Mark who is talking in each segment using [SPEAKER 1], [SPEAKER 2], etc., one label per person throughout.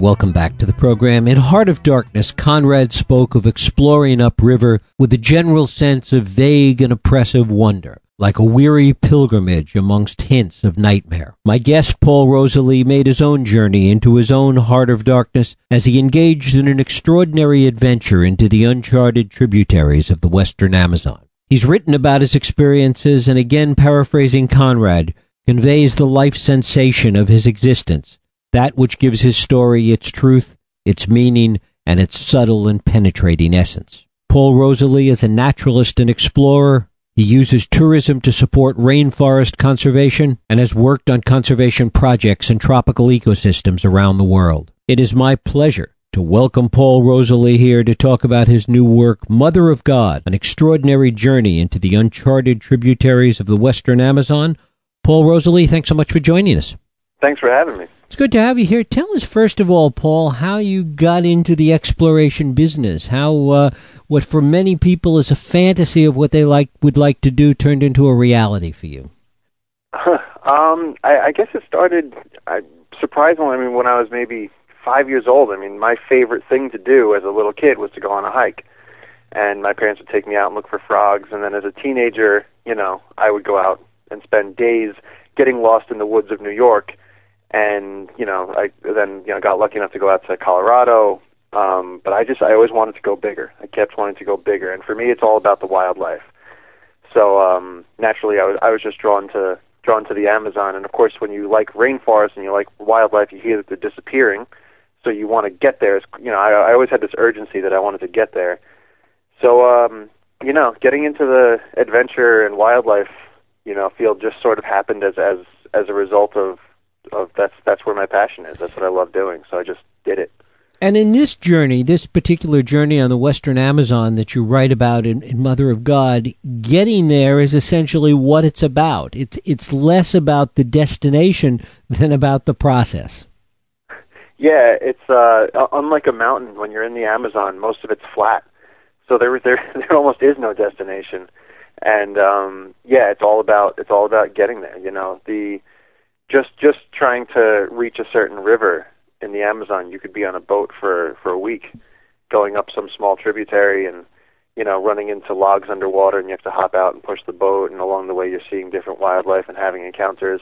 [SPEAKER 1] Welcome back to the program. In Heart of Darkness, Conrad spoke of exploring upriver with a general sense of vague and oppressive wonder, like a weary pilgrimage amongst hints of nightmare. My guest, Paul Rosolie, made his own journey into his own Heart of Darkness as he engaged in an extraordinary adventure into the uncharted tributaries of the western Amazon. He's written about his experiences and again paraphrasing Conrad, conveys the life sensation of his existence that which gives his story its truth, its meaning, and its subtle and penetrating essence. Paul Rosolie is a naturalist and explorer. He uses tourism to support rainforest conservation and has worked on conservation projects in tropical ecosystems around the world. It is my pleasure to welcome Paul Rosolie here to talk about his new work, Mother of God, an extraordinary journey into the uncharted tributaries of the western Amazon. Paul Rosolie, thanks so much for joining us.
[SPEAKER 2] Thanks for having me.
[SPEAKER 1] It's good to have you here. Tell us first of all, Paul, how you got into the exploration business. How uh, what for many people is a fantasy of what they like would like to do turned into a reality for you.
[SPEAKER 2] um, I, I guess it started I, surprisingly. I mean, when I was maybe five years old. I mean, my favorite thing to do as a little kid was to go on a hike, and my parents would take me out and look for frogs. And then as a teenager, you know, I would go out and spend days getting lost in the woods of New York and you know I then you know got lucky enough to go out to Colorado. Um, but I just I always wanted to go bigger. I kept wanting to go bigger, and for me, it's all about the wildlife. So um, naturally, I was I was just drawn to drawn to the Amazon, and of course, when you like rainforests and you like wildlife, you hear that they're disappearing, so you want to get there. You know, I, I always had this urgency that I wanted to get there. So um, you know, getting into the adventure and wildlife, you know, field just sort of happened as as as a result of of that's that's where my passion is. That's what I love doing. So I just did it.
[SPEAKER 1] And in this journey, this particular journey on the Western Amazon that you write about in, in, Mother of God, getting there is essentially what it's about. It's it's less about the destination than about the process.
[SPEAKER 2] Yeah, it's uh, unlike a mountain. When you're in the Amazon, most of it's flat, so there there there almost is no destination. And um, yeah, it's all about it's all about getting there. You know the just just trying to reach a certain river in the Amazon, you could be on a boat for for a week, going up some small tributary and you know running into logs underwater, and you have to hop out and push the boat, and along the way you're seeing different wildlife and having encounters.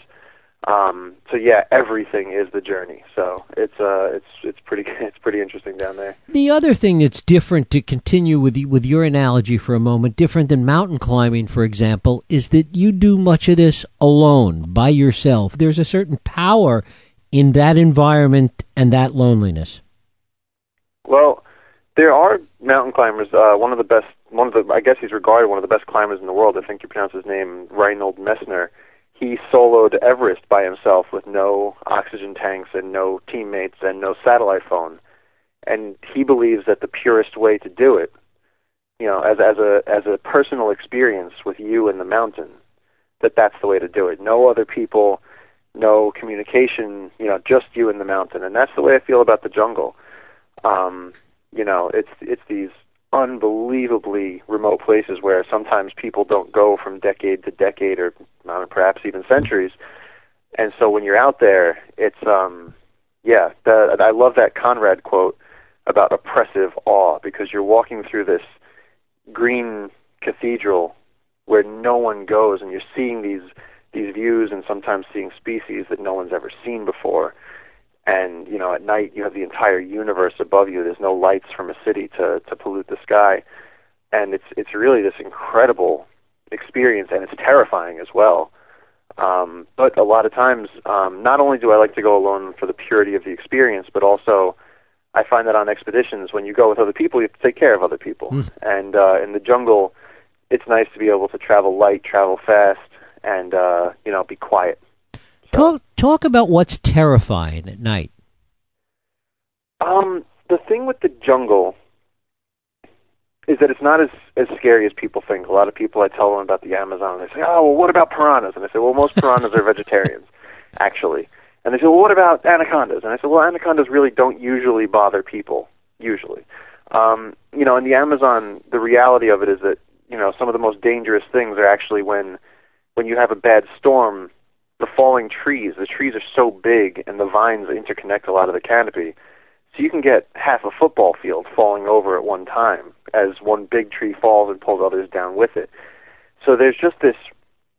[SPEAKER 2] Um, so yeah, everything is the journey. So it's uh, it's it's pretty it's pretty interesting down there.
[SPEAKER 1] The other thing that's different to continue with with your analogy for a moment, different than mountain climbing, for example, is that you do much of this alone by yourself. There's a certain power in that environment and that loneliness.
[SPEAKER 2] Well, there are mountain climbers. Uh, one of the best, one of the, I guess he's regarded one of the best climbers in the world. I think you pronounce his name Reinhold Messner he soloed Everest by himself with no oxygen tanks and no teammates and no satellite phone. And he believes that the purest way to do it, you know, as as a as a personal experience with you in the mountain, that that's the way to do it. No other people, no communication, you know, just you in the mountain. And that's the way I feel about the jungle. Um, you know, it's it's these unbelievably remote places where sometimes people don't go from decade to decade or perhaps even centuries. And so when you're out there, it's um yeah, the, I love that Conrad quote about oppressive awe because you're walking through this green cathedral where no one goes and you're seeing these these views and sometimes seeing species that no one's ever seen before and you know at night you have the entire universe above you. There's no lights from a city to to pollute the sky. And it's it's really this incredible experience and it's terrifying as well. Um but a lot of times um not only do I like to go alone for the purity of the experience but also I find that on expeditions when you go with other people you have to take care of other people. Mm. and uh in the jungle it's nice to be able to travel light travel fast and uh you know be quiet
[SPEAKER 1] Talk talk about what's terrifying at night.
[SPEAKER 2] Um, the thing with the jungle is that it's not as as scary as people think. A lot of people I tell them about the Amazon, and they say, "Oh, well, what about piranhas?" And I say, "Well, most piranhas are vegetarians, actually." And they say, "Well, what about anacondas?" And I say, "Well, anacondas really don't usually bother people. Usually, um, you know, in the Amazon, the reality of it is that you know some of the most dangerous things are actually when when you have a bad storm the falling trees. The trees are so big, and the vines interconnect a lot of the canopy So you can get half a football field falling over at one time as one big tree falls and pulls others down with it. So there's just this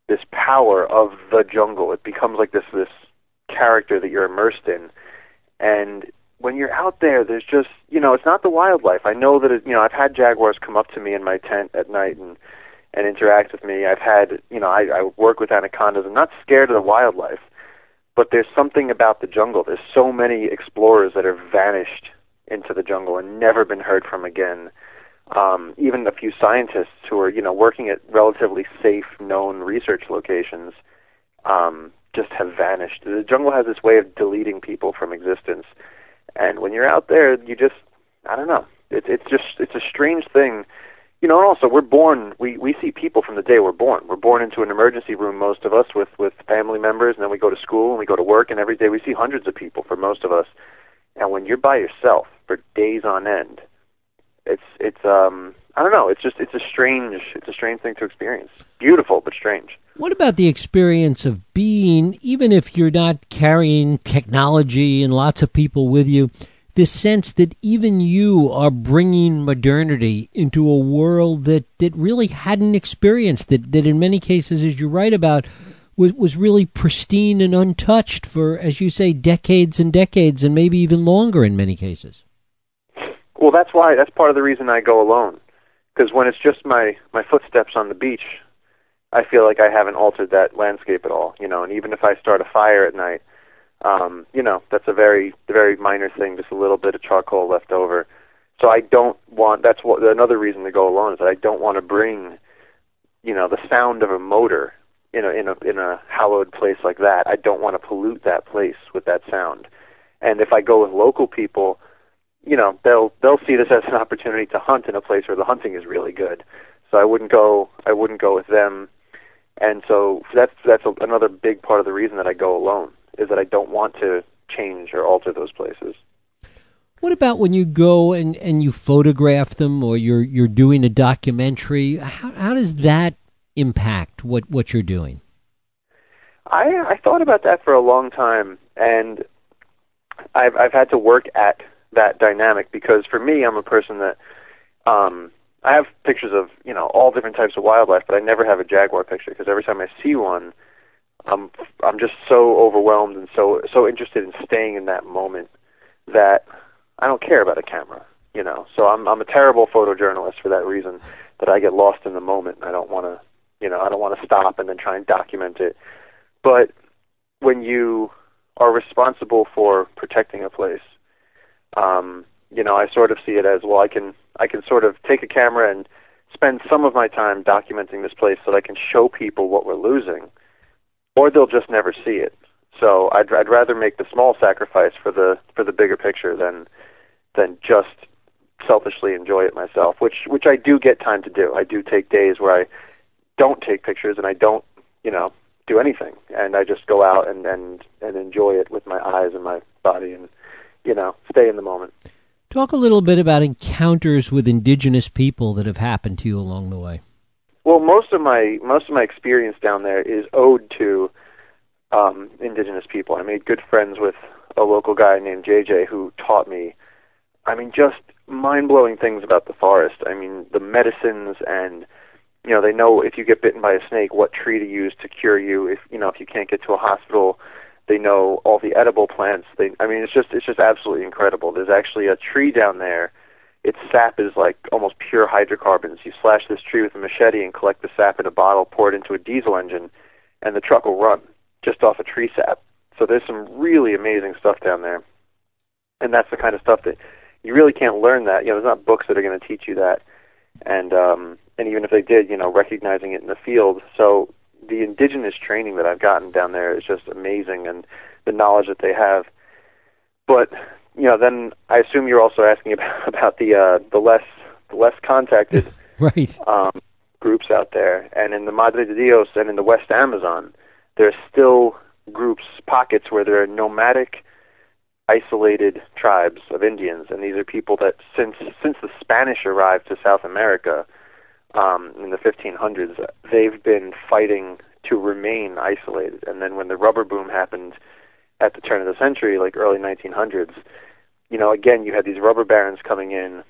[SPEAKER 2] this power of the jungle. It becomes like this this character that you're immersed in. And when you're out there, there's just you know, it's not the wildlife. I know that it, you know I've had jaguars come up to me in my tent at night and and interact with me. I've had you know I, I work with anacondas. I'm not scared of the wildlife, but there's something about the jungle. There's so many explorers that have vanished into the jungle and never been heard from again. Um, even a few scientists who are you know working at relatively safe, known research locations um, just have vanished. The jungle has this way of deleting people from existence and when you're out there, you just I don't know. It's it's just it's a strange thing. You know, and also we're born we we see people from the day we're born. We're born into an emergency room most of us with with family members and then we go to school and we go to work and every day we see hundreds of people for most of us. And when you're by yourself for days on end, it's it's um I don't know. It's just it's a strange it's a strange thing to experience. Beautiful but strange.
[SPEAKER 1] What about the experience of being, even if you're not carrying technology and lots of people with you, this sense that even you are bringing modernity into a world that, that really hadn't experienced, that, that in many cases, as you write about, was, was really pristine and untouched for, as you say, decades and decades, and maybe even longer in many cases?
[SPEAKER 2] Well, that's why, that's part of the reason I go alone because when it's just my my footsteps on the beach, I feel like I haven't altered that landscape at all. You know, and even if I start a fire at night, um, you know, that's a very very minor thing, just a little bit of charcoal left over. So I don't want. That's what another reason to go alone is that I don't want to bring, you know, the sound of a motor in a in a in a hallowed place like that. I don't want to pollute that place with that sound. And if I go with local people, you know they'll they'll see this as an opportunity to hunt in a place where the hunting is really good. So I wouldn't go I wouldn't go with them, and so that's that's a, another big part of the reason that I go alone is that I don't want to change or alter those places.
[SPEAKER 1] What about when you go and, and you photograph them or you're you're doing a documentary? How, how does that impact what, what you're doing?
[SPEAKER 2] I I thought about that for a long time, and I've I've had to work at that dynamic because for me, I'm a person that um, I have pictures of you know all different types of wildlife, but I never have a jaguar picture because every time I see one, I'm I'm just so overwhelmed and so so interested in staying in that moment that I don't care about a camera, you know. So I'm I'm a terrible photojournalist for that reason that I get lost in the moment. I don't want to, you know, I don't want to stop and then try and document it. But when you are responsible for protecting a place um, you know, I sort of see it as well. I can I can sort of take a camera and spend some of my time documenting this place so that I can show people what we're losing, or they'll just never see it. So I'd I'd rather make the small sacrifice for the for the bigger picture than than just selfishly enjoy it myself, which which I do get time to do. I do take days where I don't take pictures and I don't, you know, do anything, and I just go out and and and enjoy it with my eyes and my body and you know, stay in the moment.
[SPEAKER 1] Talk a little bit about encounters with indigenous people that have happened to you along the way.
[SPEAKER 2] Well, most of my most of my experience down there is owed to um, indigenous people. I made good friends with a local guy named JJ who taught me. I mean, just mind blowing things about the forest. I mean, the medicines and you know they know if you get bitten by a snake, what tree to use to cure you. If you know if you can't get to a hospital, they know all the edible plants. They, I mean, it's just it's just absolutely incredible. There's actually a tree down there. Its sap is like almost pure hydrocarbons. You slash this tree with a machete and collect the sap in a bottle, pour it into a diesel engine, and the truck will run just off a tree sap. So there's some really amazing stuff down there, and that's the kind of stuff that you really can't learn that. You know, there's not books that are going to teach you that, and um, and even if they did, you know, recognizing it in the field. So the indigenous training that I've gotten down there is just amazing, and the knowledge that they have. But you know, then I assume you're also asking about about the uh, the less the less contacted
[SPEAKER 1] right.
[SPEAKER 2] um, groups out there, and in the Madre de Dios and in the West Amazon, there's still groups pockets where there are nomadic isolated tribes of Indians, and these are people that since since the Spanish arrived to South America, um, in the 1500s, they've been fighting to remain isolated. And then when the rubber boom happened at the turn of the century, like early 1900s, you know, again, you had these rubber barons coming in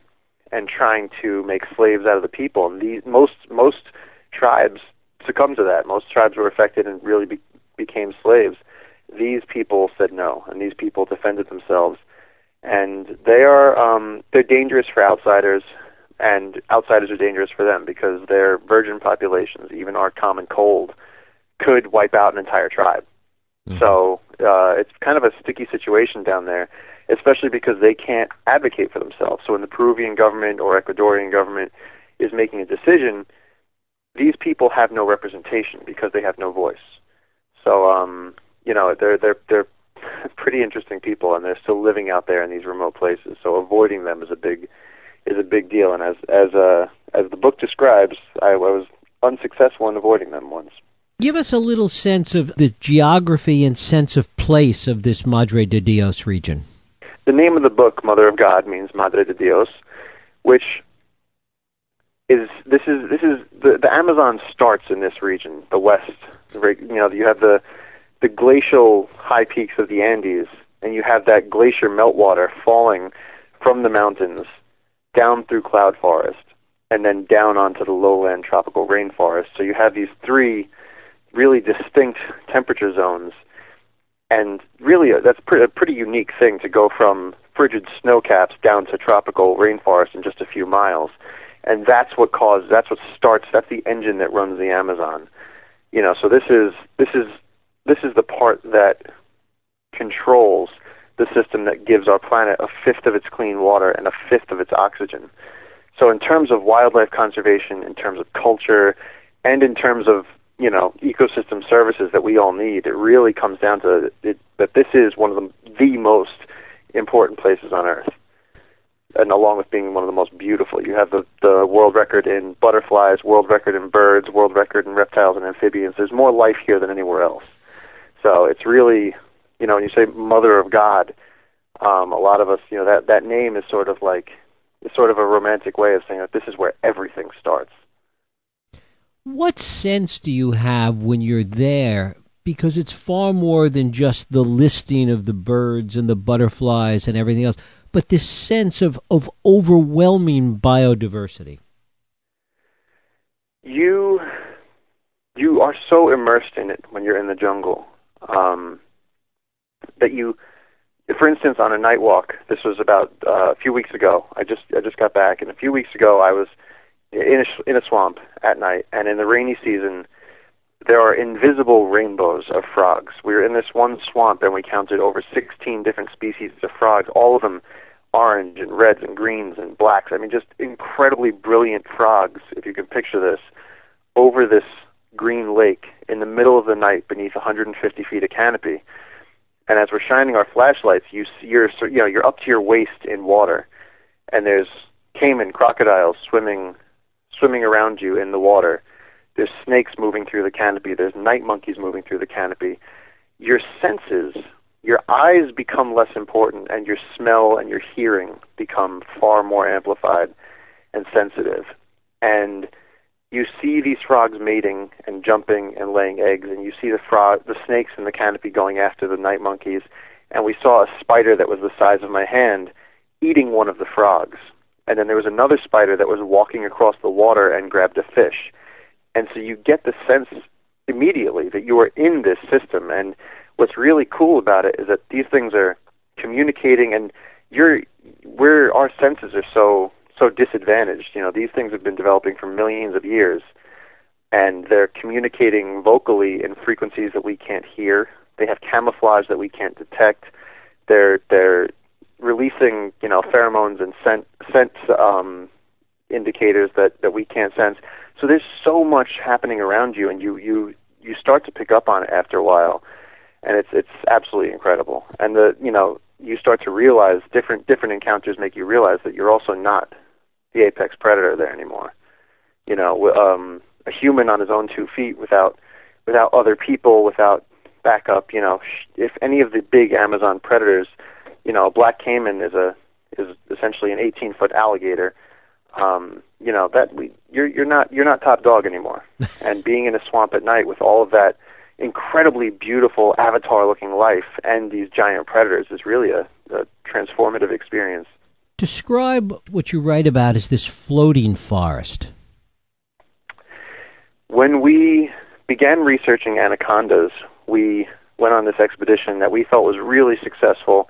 [SPEAKER 2] and trying to make slaves out of the people. And these most most tribes succumbed to that. Most tribes were affected and really be, became slaves. These people said no, and these people defended themselves. And they are um, they're dangerous for outsiders, and outsiders are dangerous for them because their virgin populations, even our common cold, could wipe out an entire tribe. Mm-hmm. So uh, it's kind of a sticky situation down there especially because they can't advocate for themselves. So when the Peruvian government or Ecuadorian government is making a decision, these people have no representation because they have no voice. So um, you know, they're they're they're pretty interesting people and they're still living out there in these remote places. So avoiding them is a big is a big deal and as as uh as the book describes, I, I was unsuccessful in avoiding them once.
[SPEAKER 1] Give us a little sense of the geography and sense of place of this Madre de Dios region.
[SPEAKER 2] The name of the book, Mother of God, means Madre de Dios, which is this is this is the the Amazon starts in this region, the west. You know, you have the the glacial high peaks of the Andes, and you have that glacier meltwater falling from the mountains down through cloud forest, and then down onto the lowland tropical rainforest. So you have these three really distinct temperature zones and really uh, that's pre- a pretty unique thing to go from frigid snow caps down to tropical rainforest in just a few miles. And that's what caused that's what starts that's the engine that runs the amazon. You know so this is this is this is the part that controls the system that gives our planet a fifth of its clean water and a fifth of its oxygen. So in terms of wildlife conservation in terms of culture and in terms of you know ecosystem services that we all need. It really comes down to it, that this is one of the the most important places on Earth, and along with being one of the most beautiful, you have the the world record in butterflies, world record in birds, world record in reptiles and amphibians. There's more life here than anywhere else. So it's really, you know, when you say Mother of God, um, a lot of us, you know, that that name is sort of like, is sort of a romantic way of saying that this is where everything starts.
[SPEAKER 1] What sense do you have when you're there? Because it's far more than just the listing of the birds and the butterflies and everything else, but this sense of, of overwhelming biodiversity.
[SPEAKER 2] You you are so immersed in it when you're in the jungle um, that you, for instance, on a night walk. This was about uh, a few weeks ago. I just I just got back, and a few weeks ago I was in a, in a swamp at night, and in the rainy season, there are invisible rainbows of frogs. We were in this one swamp, and we counted over 16 different species of frogs, all of them orange and reds and greens and blacks. I mean, just incredibly brilliant frogs, if you can picture this, over this green lake in the middle of the night beneath 150 feet of canopy. And as we're shining our flashlights, you see you're you know you're up to your waist in water, and there's caiman crocodiles swimming swimming around you in the water. There's snakes moving through the canopy. There's night monkeys moving through the canopy. Your senses, your eyes become less important, and your smell and your hearing become far more amplified and sensitive. And you see these frogs mating and jumping and laying eggs, and you see the frog, the snakes in the canopy going after the night monkeys. And we saw a spider that was the size of my hand eating one of the frogs and then there was another spider that was walking across the water and grabbed a fish. And so you get the sense immediately that you are in this system. And what's really cool about it is that these things are communicating, and you're where our senses are so so disadvantaged. You know, these things have been developing for millions of years, and they're communicating vocally in frequencies that we can't hear. They have camouflage that we can't detect. They're they're releasing you know pheromones and scent scent um, indicators that that we can't sense. So there's so much happening around you, and you you you start to pick up on it after a while, and it's it's absolutely incredible. And the you know you start to realize different different encounters make you realize that you're also not the apex predator there anymore. You know, um, a human on his own two feet without without other people, without backup. You know, if any of the big Amazon predators you know, a black caiman is a is essentially an 18 foot alligator. Um, you know that we you're you're not you're not top dog anymore. and being in a swamp at night with all of that incredibly beautiful avatar looking life and these giant predators is really a a transformative experience.
[SPEAKER 1] Describe what you write about as this floating forest.
[SPEAKER 2] When we began researching anacondas, we went on this expedition that we felt was really successful,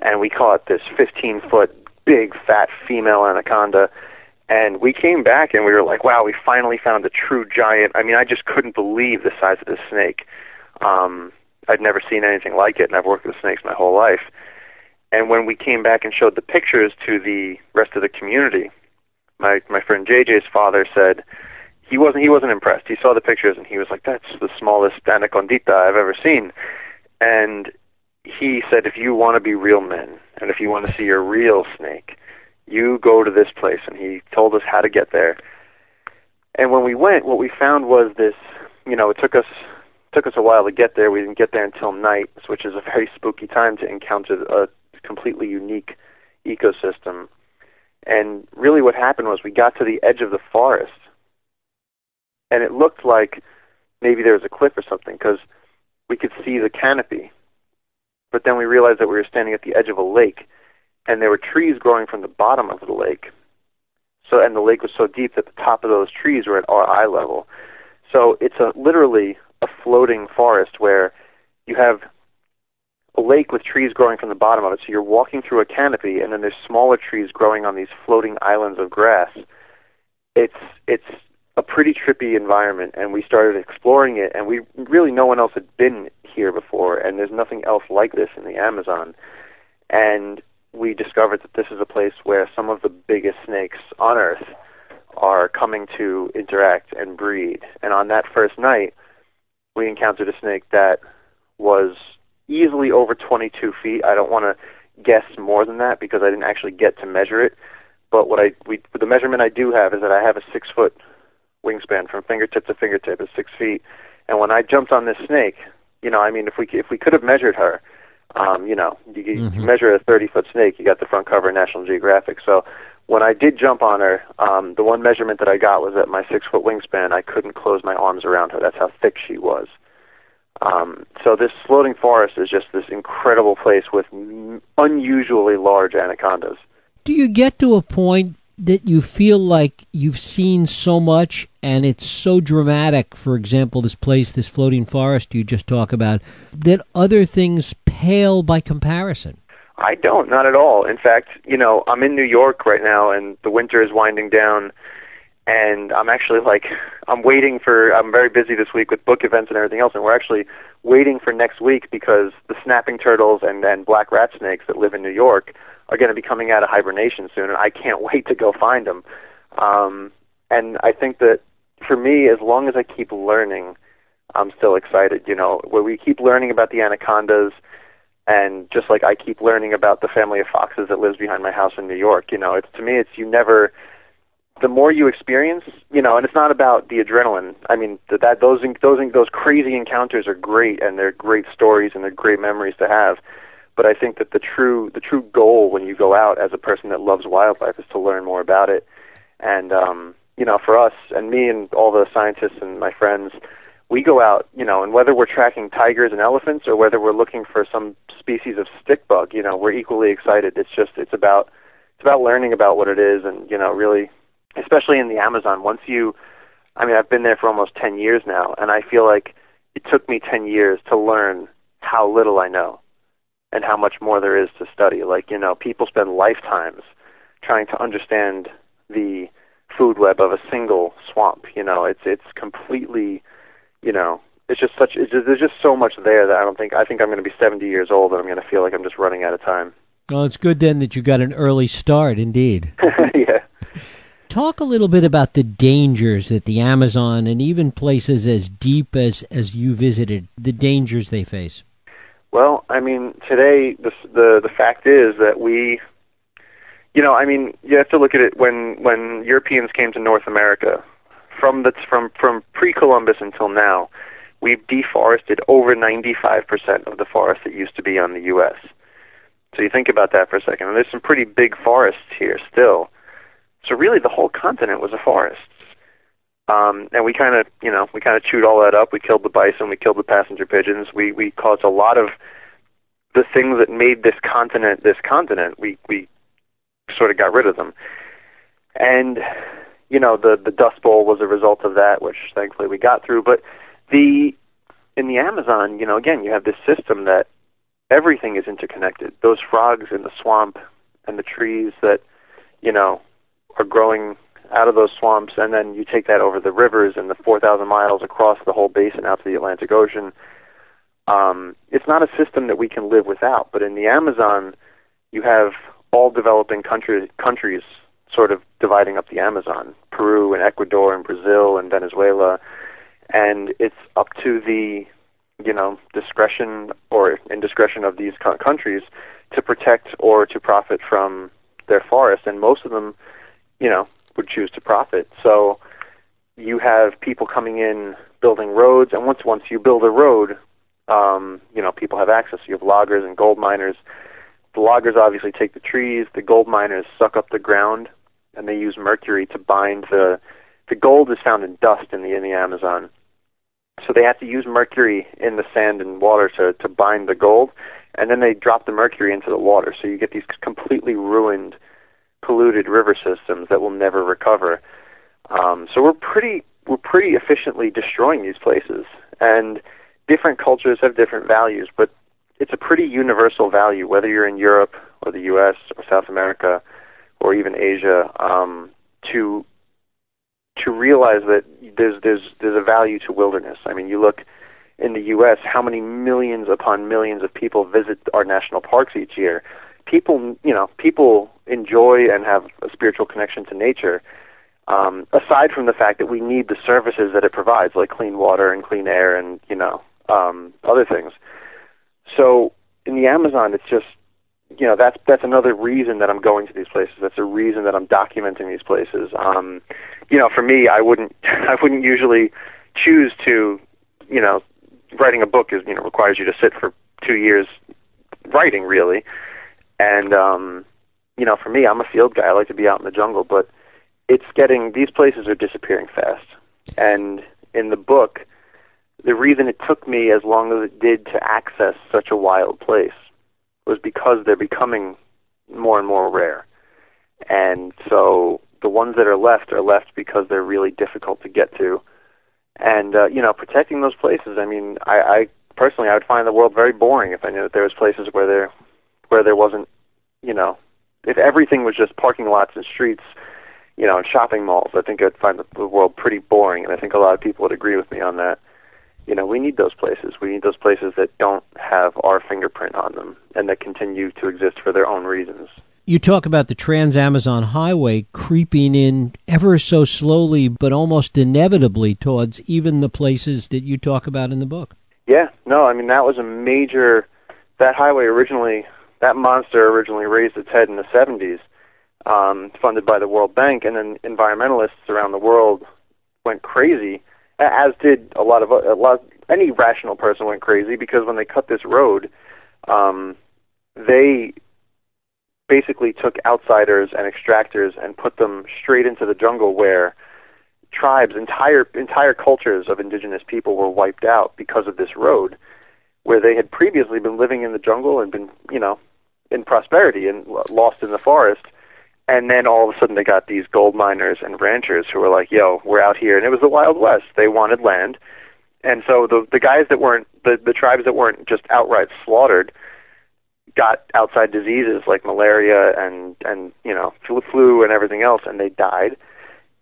[SPEAKER 2] and we caught this 15 foot big fat female anaconda. And we came back and we were like, wow, we finally found a true giant. I mean, I just couldn't believe the size of this snake. Um, I'd never seen anything like it, and I've worked with snakes my whole life. And when we came back and showed the pictures to the rest of the community, my my friend JJ's father said he wasn't he wasn't impressed. He saw the pictures and he was like, "That's the smallest anacondita I've ever seen." And he said, "If you want to be real men, and if you want to see a real snake, you go to this place." And he told us how to get there. And when we went, what we found was this. You know, it took us took us a while to get there. We didn't get there until night, which is a very spooky time to encounter a completely unique ecosystem. And really, what happened was we got to the edge of the forest, and it looked like maybe there was a cliff or something because we could see the canopy. But then we realized that we were standing at the edge of a lake, and there were trees growing from the bottom of the lake. So, and the lake was so deep that the top of those trees were at our eye level. So it's a literally a floating forest where you have a lake with trees growing from the bottom of it. So you're walking through a canopy, and then there's smaller trees growing on these floating islands of grass. It's it's a pretty trippy environment, and we started exploring it, and we really no one else had been here before, and there's nothing else like this in the Amazon. And we discovered that this is a place where some of the biggest snakes on Earth are coming to interact and breed. And on that first night, we encountered a snake that was easily over 22 feet. I don't want to guess more than that because I didn't actually get to measure it. But what I we the measurement I do have is that I have a six foot wingspan from fingertip to fingertip is six feet. And when I jumped on this snake, you know, I mean, if we if we could have measured her, um, you know, you, mm-hmm. measure a 30 foot snake, you got the front cover of National Geographic. So when I did jump on her, um, the one measurement that I got was that my six foot wingspan, I couldn't close my arms around her. That's how thick she was. Um, so this floating forest is just this incredible place with unusually large anacondas.
[SPEAKER 1] Do you get to a point that you feel like you've seen so much and it's so dramatic, for example, this place, this floating forest you just talk about, that other things pale by comparison?
[SPEAKER 2] I don't, not at all. In fact, you know, I'm in New York right now and the winter is winding down and I'm actually like I'm waiting for I'm very busy this week with book events and everything else and we're actually waiting for next week because the snapping turtles and and black rat snakes that live in New York are going to be coming out of hibernation soon and I can't wait to go find them. Um and I think that for me as long as I keep learning I'm still excited, you know, where we keep learning about the anacondas and just like I keep learning about the family of foxes that lives behind my house in New York, you know, it's to me it's you never the more you experience, you know, and it's not about the adrenaline. I mean, that, that those those those crazy encounters are great, and they're great stories, and they're great memories to have. But I think that the true the true goal when you go out as a person that loves wildlife is to learn more about it. And um, you know, for us and me and all the scientists and my friends, we go out, you know, and whether we're tracking tigers and elephants or whether we're looking for some species of stick bug, you know, we're equally excited. It's just it's about it's about learning about what it is and you know really especially in the Amazon, once you, I mean, I've been there for almost 10 years now, and I feel like it took me 10 years to learn how little I know and how much more there is to study. Like, you know, people spend lifetimes trying to understand the food web of a single swamp. You know, it's it's completely, you know, it's just such. It's just, there's just so much there that I don't think. I think I'm going to be 70 years old and I'm going to feel like I'm just running out of time.
[SPEAKER 1] Well, it's good then that you got an early start, indeed.
[SPEAKER 2] yeah.
[SPEAKER 1] Talk a little bit about the dangers that the Amazon and even places as deep as, as you visited, the dangers they face.
[SPEAKER 2] Well, I mean, today the the the fact is that we, you know, I mean, you have to look at it when when Europeans came to North America, from the from from pre-Columbus until now, we've deforested over 95% of the forest that used to be on the U.S. So you think about that for a second. And there's some pretty big forests here still. So really, the whole continent was a forest. Um, and we kind of, you know, we kind of chewed all that up. We killed the bison, we killed the passenger pigeons. We we caused a lot of the things that made this continent this continent, we we sort of got rid of them. And you know, the the Dust Bowl was a result of that, which thankfully we got through. But the in the Amazon, you know, again, you have this system that everything is interconnected. Those frogs in the swamp and the trees that, you know, are growing out of those swamps, and then you take that over the rivers and the 4,000 miles across the whole basin out to the Atlantic Ocean. Um, it's not a system that we can live without. But in the Amazon, you have all developing country, countries sort of dividing up the Amazon Peru and Ecuador and Brazil and Venezuela. And it's up to the you know discretion or indiscretion of these countries to protect or to profit from their forests and most of them you know would choose to profit. So you have people coming in building roads and once once you build a road um you know people have access. You have loggers and gold miners. The loggers obviously take the trees. The gold miners suck up the ground and they use mercury to bind the the gold is found in dust in the in the Amazon. So they have to use mercury in the sand and water to, to bind the gold, and then they drop the mercury into the water. So you get these completely ruined, polluted river systems that will never recover. Um, so we're pretty we're pretty efficiently destroying these places, and different cultures have different values, but it's a pretty universal value, whether you're in Europe or the U.S. or South America or even Asia, um, to to realize that there's there's there's a value to wilderness. I mean, you look in the U.S. how many millions upon millions of people visit our national parks each year. People, you know, people enjoy and have a spiritual connection to nature. Um, aside from the fact that we need the services that it provides, like clean water and clean air, and you know, um, other things. So in the Amazon, it's just you know that's that's another reason that I'm going to these places. That's a reason that I'm documenting these places. Um, you know, for me, I wouldn't I wouldn't usually choose to, you know, writing a book is you know requires you to sit for two years writing really, and um, you know, for me, I'm a field guy. I like to be out in the jungle, but it's getting these places are disappearing fast, and in the book, the reason it took me as long as it did to access such a wild place was because they're becoming more and more rare. And so the ones that are left are left because they're really difficult to get to. And uh, you know, protecting those places. I mean, I, I personally I would find the world very boring if I knew that there was places where there where there wasn't, you know, if everything was just parking lots and streets, you know, and shopping malls. I think I'd find the world pretty boring, and I think a lot of people would agree with me on that you know, we need those places. We need those places that don't have our fingerprint on them and that continue to exist for their own reasons.
[SPEAKER 1] You talk about the Trans Amazon Highway creeping in ever so slowly, but almost inevitably towards even the places that you talk about in the book.
[SPEAKER 2] Yeah, no, I mean, that was a major, that highway originally, that monster originally raised its head in the 70s, um, funded by the World Bank, and then environmentalists around the world went crazy as did a lot of a lot. Any rational person went crazy because when they cut this road, um, they basically took outsiders and extractors and put them straight into the jungle where tribes, entire entire cultures of indigenous people were wiped out because of this road, where they had previously been living in the jungle and been, you know, in prosperity and lost in the forest and then all of a sudden they got these gold miners and ranchers who were like, "Yo, we're out here," and it was the Wild West. They wanted land, and so the the guys that weren't the the tribes that weren't just outright slaughtered got outside diseases like malaria and and you know flu and everything else, and they died.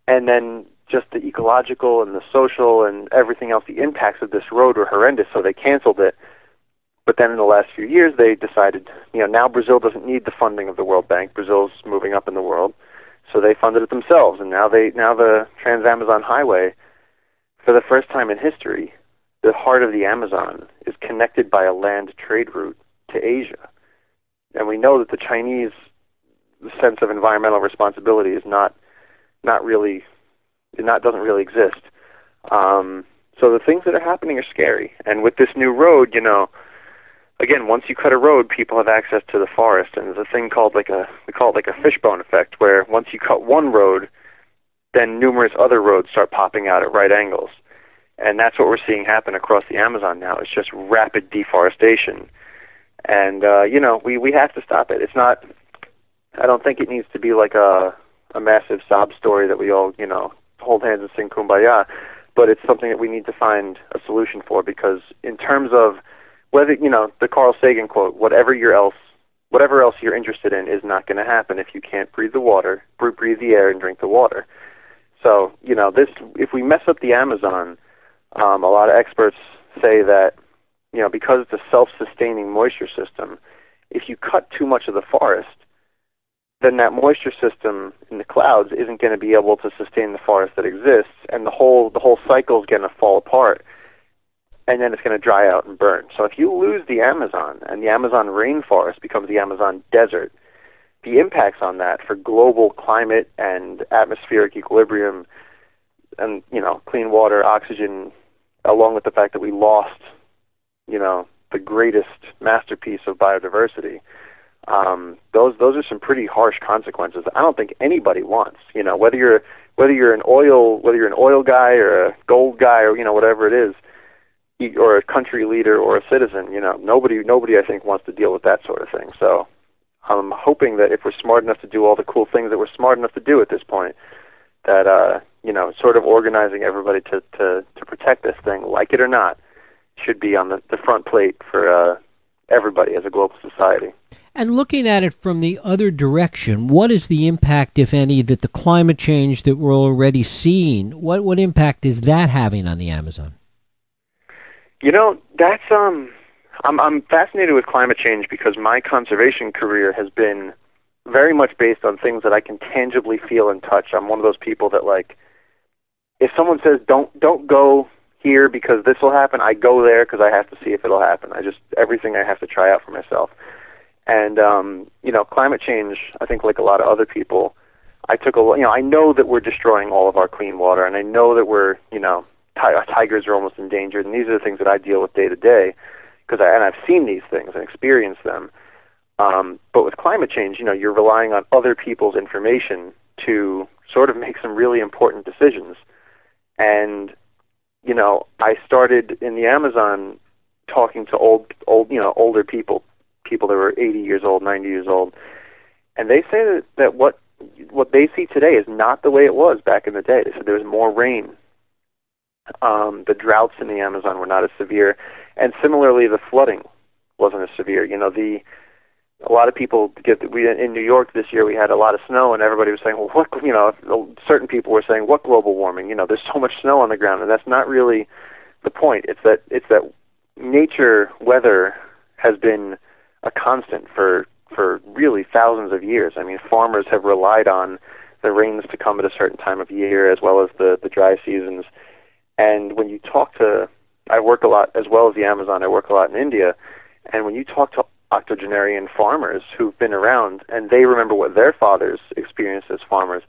[SPEAKER 2] And then just the ecological and the social and everything else, the impacts of this road were horrendous, so they canceled it but then in the last few years, they decided, you know, now Brazil doesn't need the funding of the World Bank. Brazil's moving up in the world, so they funded it themselves. And now they, now the Trans-Amazon Highway, for the first time in history, the heart of the Amazon is connected by a land trade route to Asia. And we know that the Chinese sense of environmental responsibility is not, not really, it not doesn't really exist. Um, so the things that are happening are scary. And with this new road, you know again, once you cut a road, people have access to the forest, and there's a thing called like a we call it like a fishbone effect, where once you cut one road, then numerous other roads start popping out at right angles, and that's what we're seeing happen across the Amazon now. It's just rapid deforestation, and uh, you know we we have to stop it. It's not. I don't think it needs to be like a a massive sob story that we all you know hold hands and sing kumbaya, but it's something that we need to find a solution for because in terms of whether you know the Carl Sagan quote, whatever you're else whatever else you're interested in is not going to happen if you can't breathe the water, breathe the air, and drink the water. So, you know, this if we mess up the Amazon, um, a lot of experts say that, you know, because it's a self-sustaining moisture system, if you cut too much of the forest, then that moisture system in the clouds isn't going to be able to sustain the forest that exists, and the whole the whole cycle is going to fall apart and then it's going to dry out and burn. So if you lose the Amazon and the Amazon rainforest becomes the Amazon desert, the impacts on that for global climate and atmospheric equilibrium and you know clean water, oxygen, along with the fact that we lost you know the greatest masterpiece of biodiversity. Um, those those are some pretty harsh consequences. I don't think anybody wants. You know whether you're whether you're an oil whether you're an oil guy or a gold guy or you know whatever it is or a country leader or a citizen. You know, nobody nobody I think wants to deal with that sort of thing. So I'm hoping that if we're smart enough to do all the cool things that we're smart enough to do at this point, that uh, you know, sort of organizing everybody to to to protect this thing, like it or not, should be on the, the front plate for uh, everybody as a global society.
[SPEAKER 1] And looking at it from the other direction, what is the impact, if any, that the climate change that we're already seeing? What what impact is that having on the Amazon?
[SPEAKER 2] You know, that's um I'm I'm fascinated with climate change because my conservation career has been very much based on things that I can tangibly feel and touch. I'm one of those people that like if someone says don't don't go here because this will happen, I go there because I have to see if it'll happen. I just everything I have to try out for myself. And um, you know, climate change, I think like a lot of other people, I took a you know, I know that we're destroying all of our clean water and I know that we're, you know, tigers are almost endangered, and these are the things that I deal with day to day because I, and I've seen these things and experienced them. Um, but with climate change, you know, you're relying on other people's information to sort of make some really important decisions. And you know, I started in the Amazon talking to old, old, you know, older people, people that were 80 years old, 90 years old, and they say that that what what they see today is not the way it was back in the day. They said there was more rain, um, the droughts in the Amazon were not as severe, and similarly, the flooding wasn't as severe. You know, the a lot of people get we in New York this year we had a lot of snow and everybody was saying well what you know certain people were saying what global warming? You know there's so much snow on the ground. And that's not really the point. It's that it's that nature weather has been a constant for for really thousands of years. I mean farmers have relied on the rains to come at a certain time of year as well as the the dry seasons and when you talk to, I work a lot as well as the Amazon. I work a lot in India, and when you talk to octogenarian farmers who've been around and they remember what their fathers experienced as farmers,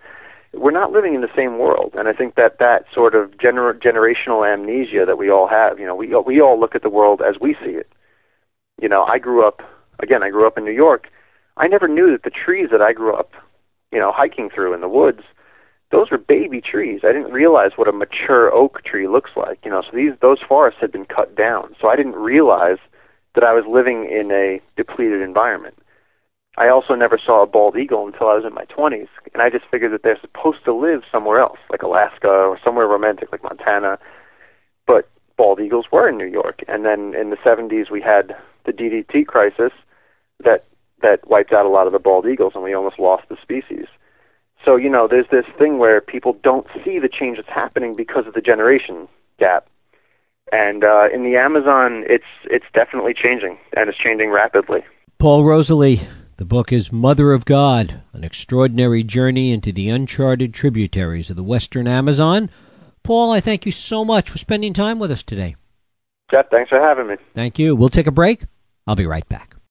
[SPEAKER 2] we're not living in the same world. And I think that that sort of gener- generational amnesia that we all have, you know, we we all look at the world as we see it. You know, I grew up again. I grew up in New York. I never knew that the trees that I grew up, you know, hiking through in the woods those were baby trees. I didn't realize what a mature oak tree looks like. You know, so these those forests had been cut down. So I didn't realize that I was living in a depleted environment. I also never saw a bald eagle until I was in my 20s, and I just figured that they're supposed to live somewhere else, like Alaska or somewhere romantic like Montana. But bald eagles were in New York, and then in the 70s we had the DDT crisis that that wiped out a lot of the bald eagles, and we almost lost the species. So, you know, there's this thing where people don't see the change that's happening because of the generation gap. And uh, in the Amazon, it's it's definitely changing, and it's changing rapidly.
[SPEAKER 1] Paul Rosolie, the book is Mother of God, an extraordinary journey into the uncharted tributaries of the Western Amazon. Paul, I thank you so much for spending time with us today.
[SPEAKER 2] Jeff, thanks for having me.
[SPEAKER 1] Thank you. We'll take a break. I'll be right back.